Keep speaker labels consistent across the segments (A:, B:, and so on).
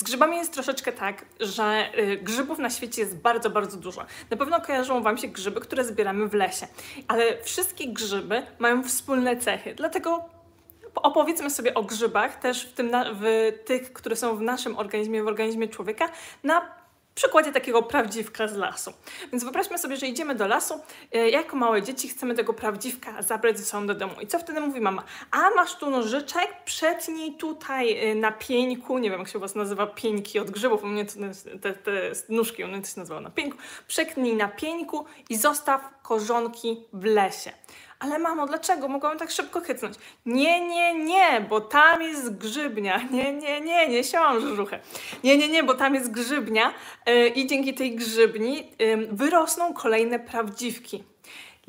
A: Z grzybami jest troszeczkę tak, że y, grzybów na świecie jest bardzo, bardzo dużo. Na pewno kojarzą Wam się grzyby, które zbieramy w lesie, ale wszystkie grzyby mają wspólne cechy, dlatego opowiedzmy sobie o grzybach, też w, tym w tych, które są w naszym organizmie, w organizmie człowieka, na przykładzie takiego prawdziwka z lasu. Więc wyobraźmy sobie, że idziemy do lasu, e, jako małe dzieci chcemy tego prawdziwka zabrać ze sobą do domu. I co wtedy mówi mama? A masz tu nożyczek, przetnij tutaj e, na pieńku, nie wiem jak się u was nazywa pieńki od grzybów, u mnie to, te, te nóżki, u mnie to się nazywało na pieńku. Przetnij na pieńku i zostaw korzonki w lesie. Ale mamo, dlaczego? Mogłam tak szybko chytnąć. Nie, nie, nie, bo tam jest grzybnia. Nie, nie, nie, nie siałam żuchę. Nie, nie, nie, bo tam jest grzybnia yy, i dzięki tej grzybni wyrosną kolejne prawdziwki.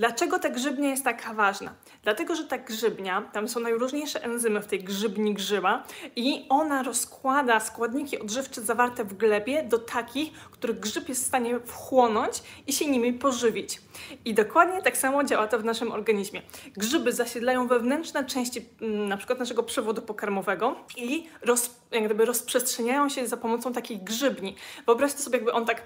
A: Dlaczego ta grzybnia jest taka ważna? Dlatego, że ta grzybnia, tam są najróżniejsze enzymy w tej grzybni grzyba i ona rozkłada składniki odżywcze zawarte w glebie do takich, których grzyb jest w stanie wchłonąć i się nimi pożywić. I dokładnie tak samo działa to w naszym organizmie. Grzyby zasiedlają wewnętrzne części mm, na przykład naszego przewodu pokarmowego i roz, jak gdyby rozprzestrzeniają się za pomocą takich grzybni. Wyobraźcie sobie, jakby on tak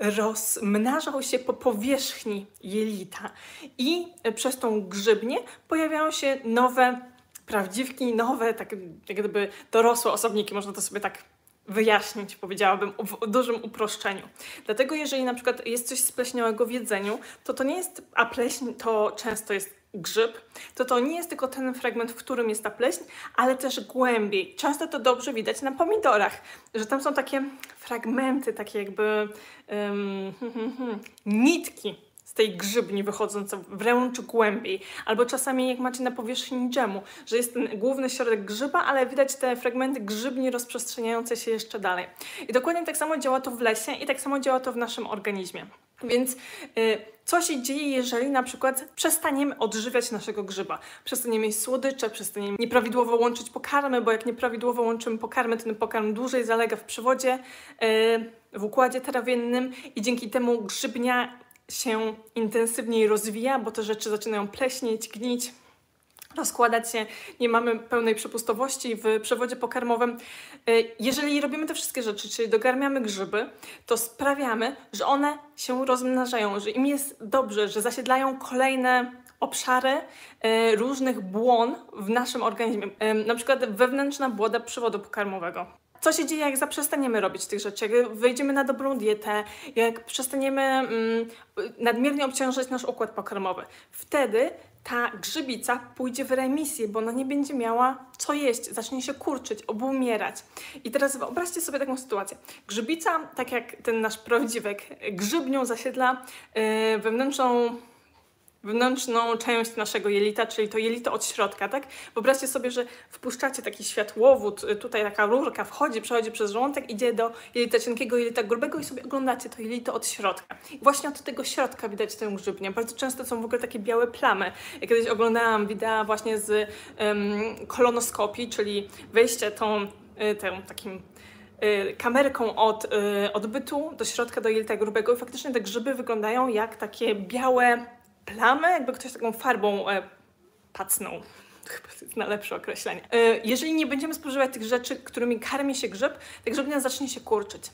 A: rozmnażał się po powierzchni jelita i przez tą grzybnię pojawiają się nowe prawdziwki, nowe, tak jak gdyby dorosłe osobniki, można to sobie tak wyjaśnić, powiedziałabym, w dużym uproszczeniu. Dlatego jeżeli na przykład jest coś spleśniałego w jedzeniu, to to nie jest, a pleśń to często jest grzyb, to to nie jest tylko ten fragment, w którym jest ta pleśń, ale też głębiej. Często to dobrze widać na pomidorach, że tam są takie fragmenty, takie jakby um, nitki tej grzybni wychodzące wręcz głębiej. Albo czasami jak macie na powierzchni dżemu, że jest ten główny środek grzyba, ale widać te fragmenty grzybni rozprzestrzeniające się jeszcze dalej. I dokładnie tak samo działa to w lesie i tak samo działa to w naszym organizmie. Więc y, co się dzieje, jeżeli na przykład przestaniemy odżywiać naszego grzyba? Przestaniemy jeść słodycze, przestaniemy nieprawidłowo łączyć pokarmy, bo jak nieprawidłowo łączymy pokarmy, ten pokarm dłużej zalega w przewodzie, y, w układzie trawiennym i dzięki temu grzybnia się intensywniej rozwija, bo te rzeczy zaczynają pleśnieć, gnić, rozkładać się, nie mamy pełnej przepustowości w przewodzie pokarmowym. Y, jeżeli robimy te wszystkie rzeczy, czyli dogarmiamy grzyby, to sprawiamy, że one się rozmnażają, że im jest dobrze, że zasiedlają kolejne obszary y, różnych błon w naszym organizmie, y, na przykład wewnętrzna błoda przewodu pokarmowego co się dzieje, jak zaprzestaniemy robić tych rzeczy, jak wejdziemy na dobrą dietę, jak przestaniemy mm, nadmiernie obciążać nasz układ pokarmowy. Wtedy ta grzybica pójdzie w remisję, bo ona nie będzie miała co jeść, zacznie się kurczyć, obumierać. I teraz wyobraźcie sobie taką sytuację. Grzybica, tak jak ten nasz prawdziwek, grzybnią zasiedla yy, wewnętrzną wewnętrzną część naszego jelita, czyli to jelito od środka, tak? Wyobraźcie sobie, że wpuszczacie taki światłowód, y, tutaj taka rurka wchodzi, przechodzi przez żołądek, idzie do jelita cienkiego, jelita grubego i sobie oglądacie to jelito od środka. I właśnie od tego środka widać tę grzybnię. Bardzo często są w ogóle takie białe plamy. Ja kiedyś oglądałam wideo właśnie z um, kolonoskopii, czyli wejście tą, y, tą takim y, kamerką od odbytu do środka do jelita grubego i faktycznie te grzyby wyglądają jak takie białe plamę, jakby ktoś taką farbą e, pacnął. Chyba to jest najlepsze określenie. E, jeżeli nie będziemy spożywać tych rzeczy, którymi karmi się grzyb, ta grzybnia zacznie się kurczyć.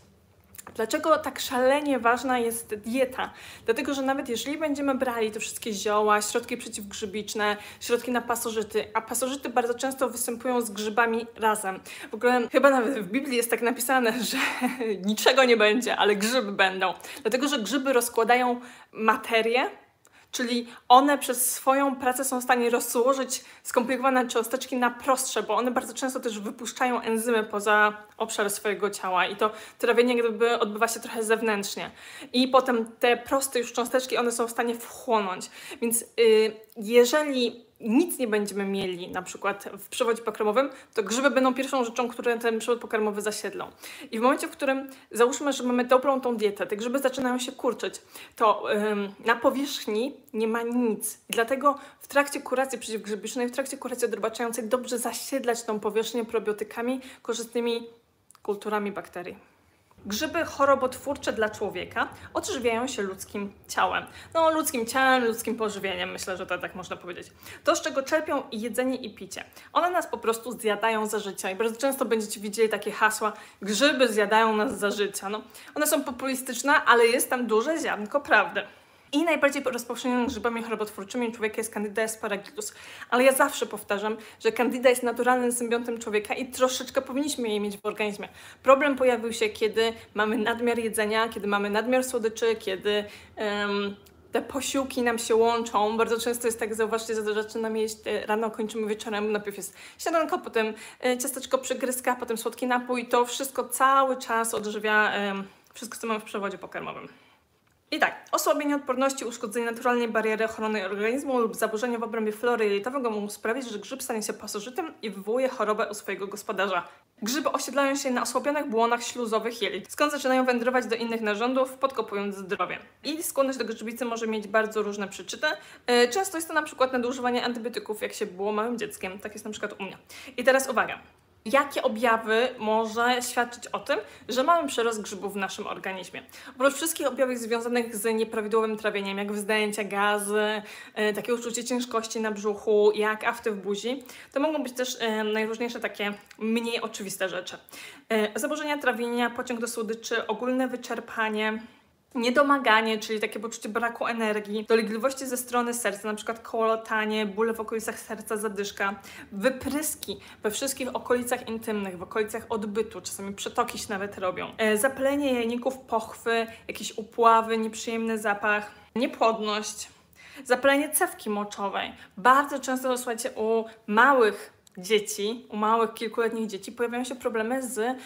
A: Dlaczego tak szalenie ważna jest dieta? Dlatego, że nawet jeżeli będziemy brali te wszystkie zioła, środki przeciwgrzybiczne, środki na pasożyty, a pasożyty bardzo często występują z grzybami razem. W ogóle chyba nawet w Biblii jest tak napisane, że niczego nie będzie, ale grzyby będą. Dlatego, że grzyby rozkładają materię Czyli one przez swoją pracę są w stanie rozłożyć skomplikowane cząsteczki na prostsze, bo one bardzo często też wypuszczają enzymy poza obszar swojego ciała i to trawienie gdyby odbywa się trochę zewnętrznie. I potem te proste już cząsteczki one są w stanie wchłonąć. Więc yy, jeżeli nic nie będziemy mieli na przykład w przewodzie pokarmowym, to grzyby będą pierwszą rzeczą, które ten przewód pokarmowy zasiedlą. I w momencie, w którym załóżmy, że mamy dobrą tą dietę, te grzyby zaczynają się kurczyć, to ym, na powierzchni nie ma nic. I dlatego w trakcie kuracji przeciwgrzybicznej, w trakcie kuracji odrobaczającej dobrze zasiedlać tą powierzchnię probiotykami, korzystnymi kulturami bakterii. Grzyby chorobotwórcze dla człowieka odżywiają się ludzkim ciałem. No, ludzkim ciałem, ludzkim pożywieniem, myślę, że to tak można powiedzieć. To, z czego czerpią jedzenie i picie. One nas po prostu zjadają za życia i bardzo często będziecie widzieli takie hasła, grzyby zjadają nas za życia. No, one są populistyczne, ale jest tam duże ziarnko prawdy. I najbardziej rozpowszechnionymi grzybami chorobotwórczymi człowieka jest Candida asparagitus. Ale ja zawsze powtarzam, że Candida jest naturalnym symbiontem człowieka i troszeczkę powinniśmy jej mieć w organizmie. Problem pojawił się, kiedy mamy nadmiar jedzenia, kiedy mamy nadmiar słodyczy, kiedy um, te posiłki nam się łączą. Bardzo często jest tak, zauważcie, że zaczynamy jeść rano, kończymy wieczorem. Najpierw jest śniadanko, potem e, ciasteczko, przygryzka, potem słodki napój. To wszystko cały czas odżywia wszystko, co mamy w przewodzie pokarmowym. I tak, osłabienie odporności, uszkodzenie naturalnej bariery ochrony organizmu lub zaburzenia w obrębie flory jelitowego mogą sprawić, że grzyb stanie się pasożytem i wywołuje chorobę u swojego gospodarza. Grzyby osiedlają się na osłabionych błonach śluzowych jelit, skąd zaczynają wędrować do innych narządów, podkopując zdrowie. I skłonność do grzybicy może mieć bardzo różne przyczyny. E, często jest to na przykład nadużywanie antybiotyków, jak się było małym dzieckiem. Tak jest na przykład u mnie. I teraz uwaga jakie objawy może świadczyć o tym, że mamy przerost grzybów w naszym organizmie. Oprócz wszystkich objawów związanych z nieprawidłowym trawieniem, jak wzdęcia, gazy, e, takie uczucie ciężkości na brzuchu, jak afty w buzi, to mogą być też e, najróżniejsze takie mniej oczywiste rzeczy. E, zaburzenia trawienia, pociąg do słodyczy, ogólne wyczerpanie, Niedomaganie, czyli takie poczucie braku energii, dolegliwości ze strony serca, na przykład kołotanie, bóle w okolicach serca, zadyszka, wypryski we wszystkich okolicach intymnych, w okolicach odbytu, czasami przetoki się nawet robią, e, zapalenie jajników, pochwy, jakieś upławy, nieprzyjemny zapach, niepłodność, zapalenie cewki moczowej. Bardzo często, słuchajcie, u małych dzieci, u małych kilkuletnich dzieci pojawiają się problemy z e,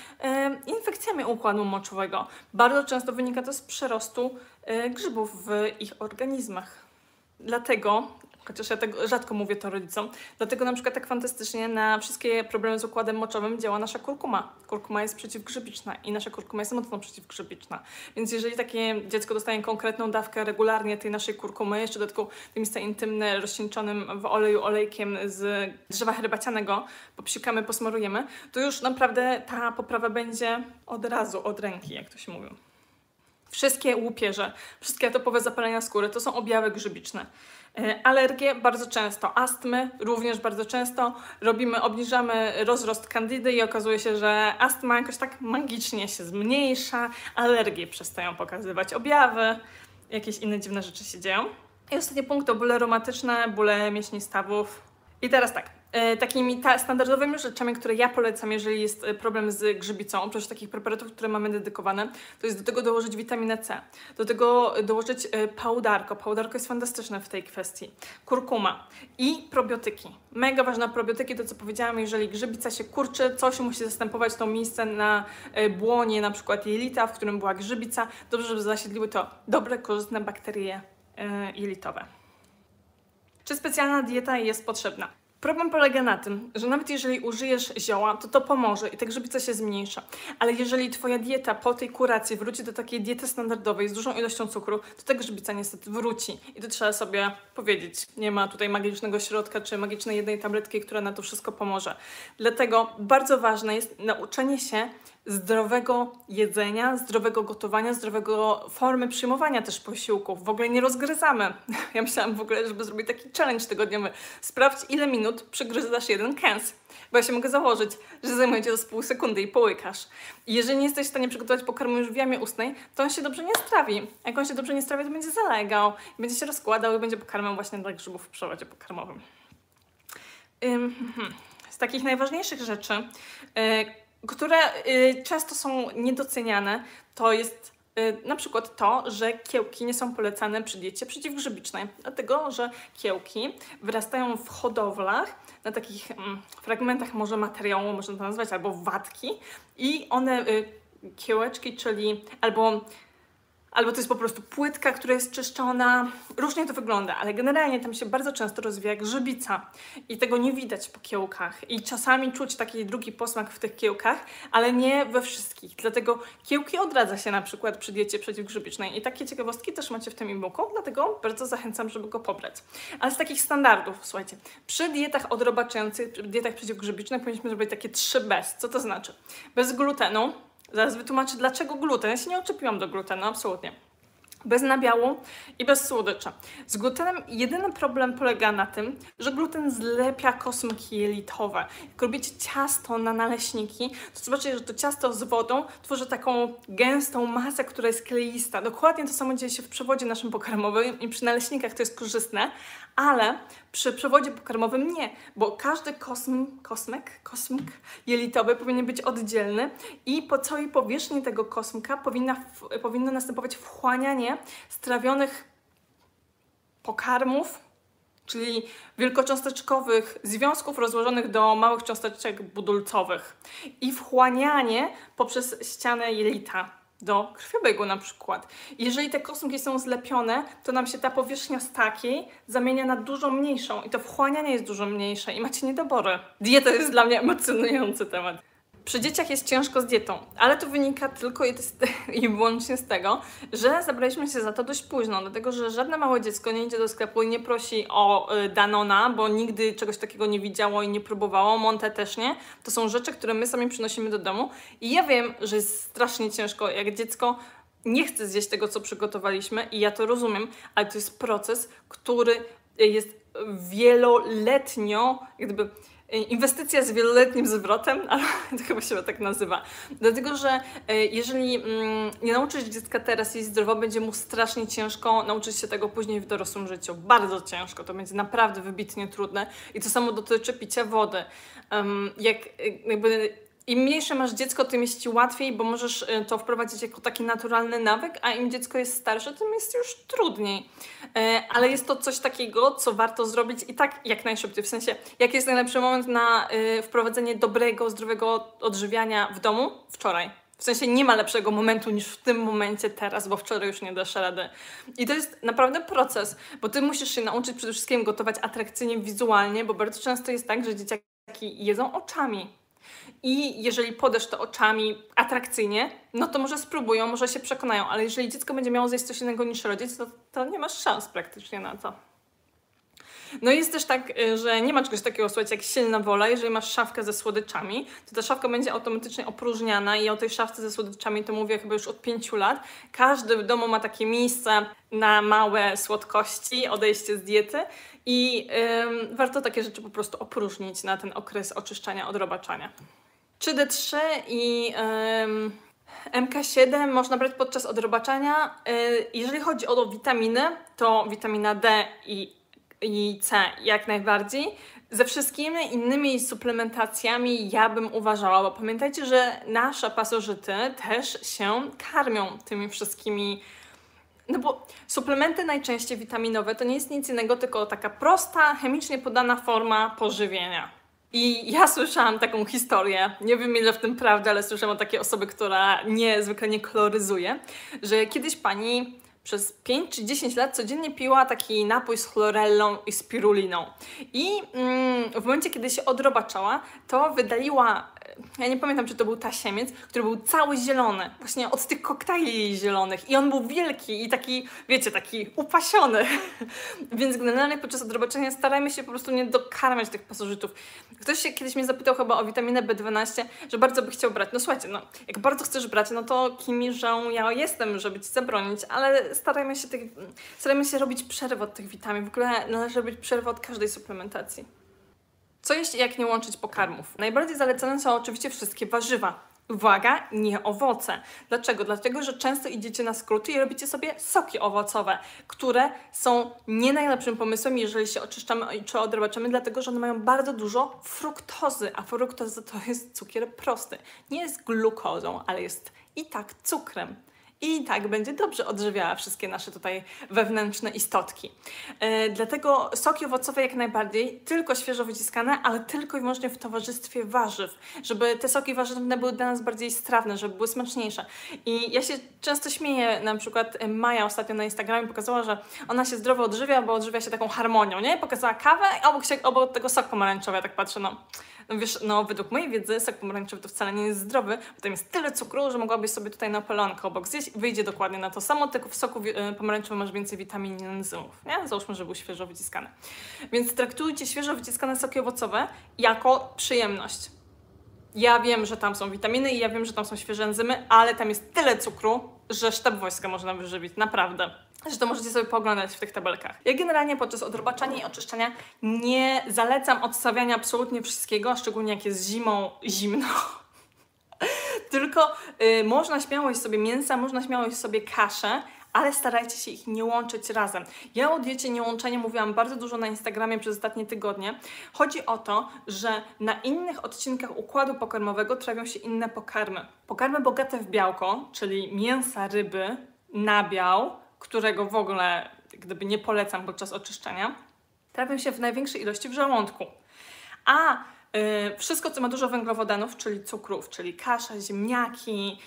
A: infekcjami układu moczowego. Bardzo często wynika to z przerostu e, grzybów w ich organizmach. Dlatego chociaż ja tego rzadko mówię to rodzicom. Dlatego na przykład tak fantastycznie na wszystkie problemy z układem moczowym działa nasza kurkuma. Kurkuma jest przeciwgrzybiczna i nasza kurkuma jest mocno przeciwgrzybiczna. Więc jeżeli takie dziecko dostanie konkretną dawkę regularnie tej naszej kurkumy, jeszcze dodatkowo w miejsce intymne rozcieńczonym w oleju olejkiem z drzewa herbacianego, popsikamy, posmarujemy, to już naprawdę ta poprawa będzie od razu, od ręki, jak to się mówi. Wszystkie łupieże, wszystkie atopowe zapalenia skóry to są objawy grzybiczne. E, alergie bardzo często, astmy również bardzo często. Robimy, obniżamy rozrost kandydy i okazuje się, że astma jakoś tak magicznie się zmniejsza, alergie przestają pokazywać objawy, jakieś inne dziwne rzeczy się dzieją. I ostatni punkt to bóle reumatyczne, bóle mięśni stawów. I teraz tak, E, takimi standardowymi rzeczami, które ja polecam, jeżeli jest e, problem z grzybicą, oprócz takich preparatów, które mamy dedykowane, to jest do tego dołożyć witaminę C, do tego dołożyć e, pałdarko. Pałdarko jest fantastyczne w tej kwestii. Kurkuma i probiotyki. Mega ważne probiotyki, to co powiedziałam, jeżeli grzybica się kurczy, coś musi zastępować to miejsce na błonie, na przykład jelita, w którym była grzybica, dobrze, żeby zasiedliły to dobre, korzystne bakterie jelitowe. Czy specjalna dieta jest potrzebna? Problem polega na tym, że nawet jeżeli użyjesz zioła, to to pomoże i tak grzybica się zmniejsza. Ale jeżeli Twoja dieta po tej kuracji wróci do takiej diety standardowej z dużą ilością cukru, to ta grzybica niestety wróci. I to trzeba sobie powiedzieć. Nie ma tutaj magicznego środka czy magicznej jednej tabletki, która na to wszystko pomoże. Dlatego bardzo ważne jest nauczenie się zdrowego jedzenia, zdrowego gotowania, zdrowego formy przyjmowania też posiłków. W ogóle nie rozgryzamy. Ja myślałam w ogóle, żeby zrobić taki challenge tygodniowy. Sprawdź, ile minut przygryzasz jeden kęs. Bo ja się mogę założyć, że zajmuje Cię to z pół sekundy i połykasz. I jeżeli nie jesteś w stanie przygotować pokarmu już w jamie ustnej, to on się dobrze nie strawi. Jak on się dobrze nie strawi, to będzie zalegał, będzie się rozkładał i będzie pokarmem właśnie dla grzybów w przewodzie pokarmowym. Ym, hmm. z takich najważniejszych rzeczy, yy, które y, często są niedoceniane, to jest y, na przykład to, że kiełki nie są polecane przy diecie przeciwgrzybicznej, dlatego że kiełki wyrastają w hodowlach na takich mm, fragmentach może materiału, można to nazwać, albo watki i one, y, kiełeczki, czyli albo albo to jest po prostu płytka, która jest czyszczona. Różnie to wygląda, ale generalnie tam się bardzo często rozwija grzybica i tego nie widać po kiełkach. I czasami czuć taki drugi posmak w tych kiełkach, ale nie we wszystkich. Dlatego kiełki odradza się na przykład przy diecie przeciwgrzybicznej i takie ciekawostki też macie w tym e-booku, dlatego bardzo zachęcam, żeby go pobrać. Ale z takich standardów, słuchajcie, przy dietach odrobaczających, przy dietach przeciwgrzybicznych powinniśmy zrobić takie trzy bez. Co to znaczy? Bez glutenu, Zaraz wytłumaczę, dlaczego gluten. Ja się nie oczepiłam do glutenu, absolutnie bez nabiału i bez słodyczy. Z glutenem jedyny problem polega na tym, że gluten zlepia kosmki jelitowe. Jak robicie ciasto na naleśniki, to zobaczycie, że to ciasto z wodą tworzy taką gęstą masę, która jest kleista. Dokładnie to samo dzieje się w przewodzie naszym pokarmowym i przy naleśnikach to jest korzystne, ale przy przewodzie pokarmowym nie, bo każdy kosm, kosmek, kosmk jelitowy powinien być oddzielny i po całej powierzchni tego kosmka powinna, powinno następować wchłanianie strawionych pokarmów, czyli wielkocząsteczkowych związków rozłożonych do małych cząsteczek budulcowych i wchłanianie poprzez ścianę jelita do krwiobiegu na przykład. Jeżeli te kosmki są zlepione, to nam się ta powierzchnia z takiej zamienia na dużo mniejszą i to wchłanianie jest dużo mniejsze i macie niedobory. Dieta jest dla mnie emocjonujący temat. Przy dzieciach jest ciężko z dietą, ale to wynika tylko i wyłącznie z tego, że zabraliśmy się za to dość późno, dlatego że żadne małe dziecko nie idzie do sklepu i nie prosi o y, Danona, bo nigdy czegoś takiego nie widziało i nie próbowało, Monte też nie. To są rzeczy, które my sami przynosimy do domu i ja wiem, że jest strasznie ciężko, jak dziecko nie chce zjeść tego, co przygotowaliśmy i ja to rozumiem, ale to jest proces, który jest wieloletnio, jak gdyby inwestycja z wieloletnim zwrotem, ale to chyba się tak nazywa. Dlatego, że e, jeżeli mm, nie nauczysz dziecka teraz jeść zdrowo, będzie mu strasznie ciężko nauczyć się tego później w dorosłym życiu. Bardzo ciężko, to będzie naprawdę wybitnie trudne. I to samo dotyczy picia wody. Jak e, jakby im mniejsze masz dziecko, tym jest ci łatwiej, bo możesz y, to wprowadzić jako taki naturalny nawyk, a im dziecko jest starsze, tym jest już trudniej. E, ale jest to coś takiego, co warto zrobić i tak jak najszybciej. W sensie, jaki jest najlepszy moment na y, wprowadzenie dobrego, zdrowego odżywiania w domu? Wczoraj. W sensie nie ma lepszego momentu niż w tym momencie teraz, bo wczoraj już nie dasz rady. I to jest naprawdę proces, bo ty musisz się nauczyć przede wszystkim gotować atrakcyjnie wizualnie, bo bardzo często jest tak, że dzieciaki jedzą oczami. I jeżeli podasz to oczami atrakcyjnie, no to może spróbują, może się przekonają, ale jeżeli dziecko będzie miało zjeść coś innego niż rodzic, to, to nie masz szans praktycznie na to. No jest też tak, y, że nie ma czegoś takiego, słuchajcie, jak silna wola. Jeżeli masz szafkę ze słodyczami, to ta szafka będzie automatycznie opróżniana i o tej szafce ze słodyczami to mówię chyba już od pięciu lat. Każdy w domu ma takie miejsce na małe słodkości, odejście z diety i ym, warto takie rzeczy po prostu opróżnić na ten okres oczyszczania, odrobaczania. 3D3 i ym, MK7 można brać podczas odrobaczania. Y, jeżeli chodzi o witaminy, to witamina D i, i C jak najbardziej. Ze wszystkimi innymi suplementacjami ja bym uważała, bo pamiętajcie, że nasze pasożyty też się karmią tymi wszystkimi no bo suplementy najczęściej witaminowe to nie jest nic innego, tylko taka prosta, chemicznie podana forma pożywienia. I ja słyszałam taką historię, nie wiem ile w tym prawdy, ale słyszałam o takiej osoby, która nie, zwykle nie koloryzuje, że kiedyś pani przez 5 czy 10 lat codziennie piła taki napój z chlorellą i spiruliną. I mm, w momencie, kiedy się odrobaczała, to wydaliła ja nie pamiętam, czy to był tasiemiec, który był cały zielony, właśnie od tych koktajli zielonych i on był wielki i taki, wiecie, taki upasiony. Więc generalnie podczas odrobaczenia starajmy się po prostu nie dokarmiać tych pasożytów. Ktoś się kiedyś mnie zapytał chyba o witaminę B12, że bardzo by chciał brać. No słuchajcie, no, jak bardzo chcesz brać, no to kimiżą ja jestem, żeby ci zabronić, ale starajmy się, tych, starajmy się robić przerwę od tych witamin. W ogóle należy robić przerwę od każdej suplementacji. Co jeśli jak nie łączyć pokarmów? Najbardziej zalecane są oczywiście wszystkie warzywa. Uwaga, nie owoce. Dlaczego? Dlatego, że często idziecie na skróty i robicie sobie soki owocowe, które są nie najlepszym pomysłem, jeżeli się oczyszczamy czy odrobaczamy, dlatego, że one mają bardzo dużo fruktozy, a fruktoza to jest cukier prosty. Nie jest glukozą, ale jest i tak cukrem i tak będzie dobrze odżywiała wszystkie nasze tutaj wewnętrzne istotki. E, dlatego soki owocowe jak najbardziej, tylko świeżo wyciskane, ale tylko i wyłącznie w towarzystwie warzyw, żeby te soki warzywne były dla nas bardziej strawne, żeby były smaczniejsze. I ja się często śmieję, na przykład Maja ostatnio na Instagramie pokazała, że ona się zdrowo odżywia, bo odżywia się taką harmonią, nie? Pokazała kawę, obok, się, obok tego sok pomarańczowy, ja tak patrzę, no no wiesz, no według mojej wiedzy sok pomarańczowy to wcale nie jest zdrowy, bo tam jest tyle cukru, że mogłabyś sobie tutaj napoleonkę obok zjeść wyjdzie dokładnie na to samo, tylko w soku y, pomarańczowym masz więcej witamin i enzymów, nie? Załóżmy, że był świeżo wyciskany. Więc traktujcie świeżo wyciskane soki owocowe jako przyjemność Ja wiem, że tam są witaminy i ja wiem, że tam są świeże enzymy, ale tam jest tyle cukru, że sztab wojska można wyżywić, naprawdę. Zresztą możecie sobie pooglądać w tych tabelkach. Ja generalnie podczas odrobaczania i oczyszczania nie zalecam odstawiania absolutnie wszystkiego, szczególnie jak jest zimą zimno. Tylko y, można śmiało jeść sobie mięsa, można śmiało jeść sobie kaszę, ale starajcie się ich nie łączyć razem. Ja o diecie niełączenia mówiłam bardzo dużo na Instagramie przez ostatnie tygodnie. Chodzi o to, że na innych odcinkach układu pokarmowego trawią się inne pokarmy. Pokarmy bogate w białko, czyli mięsa, ryby, nabiał, którego w ogóle gdyby nie polecam podczas oczyszczania, trawią się w największej ilości w żołądku. A y, wszystko, co ma dużo węglowodanów, czyli cukrów, czyli kasza, ziemniaki,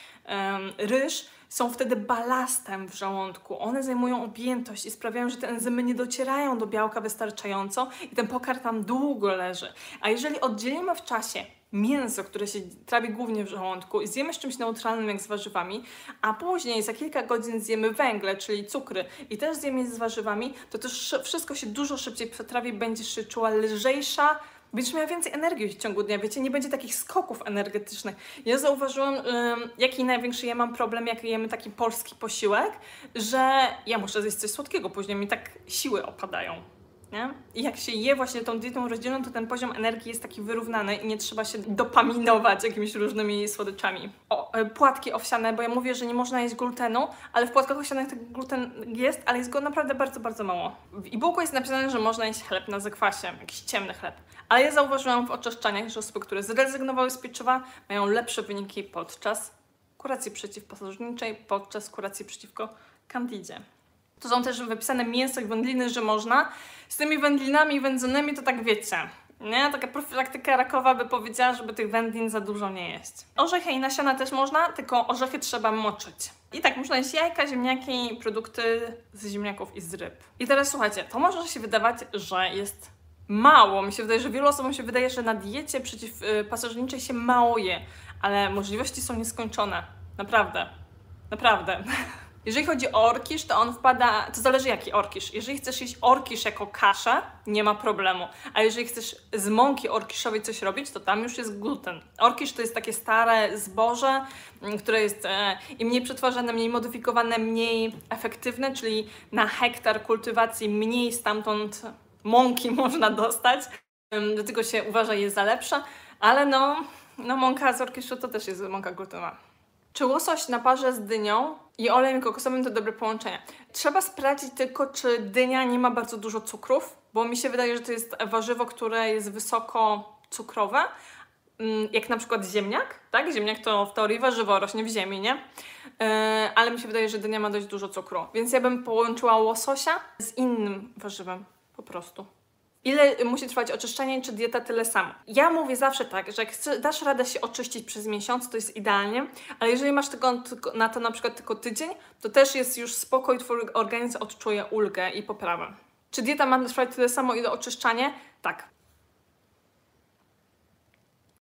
A: ryż, są wtedy balastem w żołądku. One zajmują objętość i sprawiają, że te enzymy nie docierają do białka wystarczająco i ten pokarm tam długo leży. A jeżeli oddzielimy w czasie mięso, które się trawi głównie w żołądku zjemy z czymś neutralnym jak z warzywami, a później za kilka godzin zjemy węgle, czyli cukry i też zjemy z warzywami, to też wszystko się dużo szybciej przetrawi, będziesz się czuła lżejsza, będziesz miała więcej energii w ciągu dnia, wiecie, nie będzie takich skoków energetycznych. Ja zauważyłam, jaki największy ja mam problem, jak jemy taki polski posiłek, że ja muszę zjeść coś słodkiego, później mi tak siły opadają. Nie? I jak się je właśnie tą dietą rozdzielną, to ten poziom energii jest taki wyrównany i nie trzeba się dopaminować jakimiś różnymi słodyczami. O, e, płatki owsiane, bo ja mówię, że nie można jeść glutenu, ale w płatkach owsianych ten gluten jest, ale jest go naprawdę bardzo, bardzo mało. W e-booku jest napisane, że można jeść chleb na zakwasie, jakiś ciemny chleb. Ale ja zauważyłam w oczyszczaniach, że osoby, które zrezygnowały z pieczywa, mają lepsze wyniki podczas kuracji przeciwpasożytniczej, podczas kuracji przeciwko kandidzie. To są też wypisane mięso i wędliny, że można. Z tymi wędlinami i wędzonymi to tak wiecie. Nie? Taka profilaktyka rakowa by powiedziała, żeby tych wędlin za dużo nie jeść. Orzechy i nasiona też można, tylko orzechy trzeba moczyć. I tak można jeść jajka, ziemniaki, produkty z ziemniaków i z ryb. I teraz słuchajcie, to może się wydawać, że jest mało. Mi się wydaje, że wielu osobom się wydaje, że na diecie przeciwpasożytniczej się mało je, ale możliwości są nieskończone. Naprawdę. Naprawdę. Jeżeli chodzi o orkisz, to on wpada, to zależy jaki orkisz. Jeżeli chcesz jeść orkisz jako kaszę, nie ma problemu. A jeżeli chcesz z mąki orkiszowej coś robić, to tam już jest gluten. Orkisz to jest takie stare zboże, mm, które jest e, i mniej przetwarzane, mniej modyfikowane, mniej efektywne, czyli na hektar kultywacji mniej stamtąd mąki można dostać. Dlatego się uważa je za lepsze, ale no, no mąka z orkiszu to też jest mąka glutenowa. Czy łosoś na parze z dynią i olejem kokosowym to dobre połączenie? Trzeba sprawdzić tylko, czy dynia nie ma bardzo dużo cukrów, bo mi się wydaje, że to jest warzywo, które jest wysoko cukrowe, mm, jak na przykład ziemniak, tak? Ziemniak to w teorii warzywo rośnie w ziemi, nie? Yy, ale mi się wydaje, że dynia ma dość dużo cukru, więc ja bym połączyła łososia z innym warzywem, po prostu. Ile musi trwać oczyszczenie, czy dieta tyle samo? Ja mówię zawsze tak, że jak dasz radę się oczyścić przez miesiąc, to jest idealnie, ale jeżeli masz tylko, na to na przykład tylko tydzień, to też jest już spokój, twój organizm odczuje ulgę i poprawę. Czy dieta ma trwać tyle samo, ile oczyszczanie? Tak.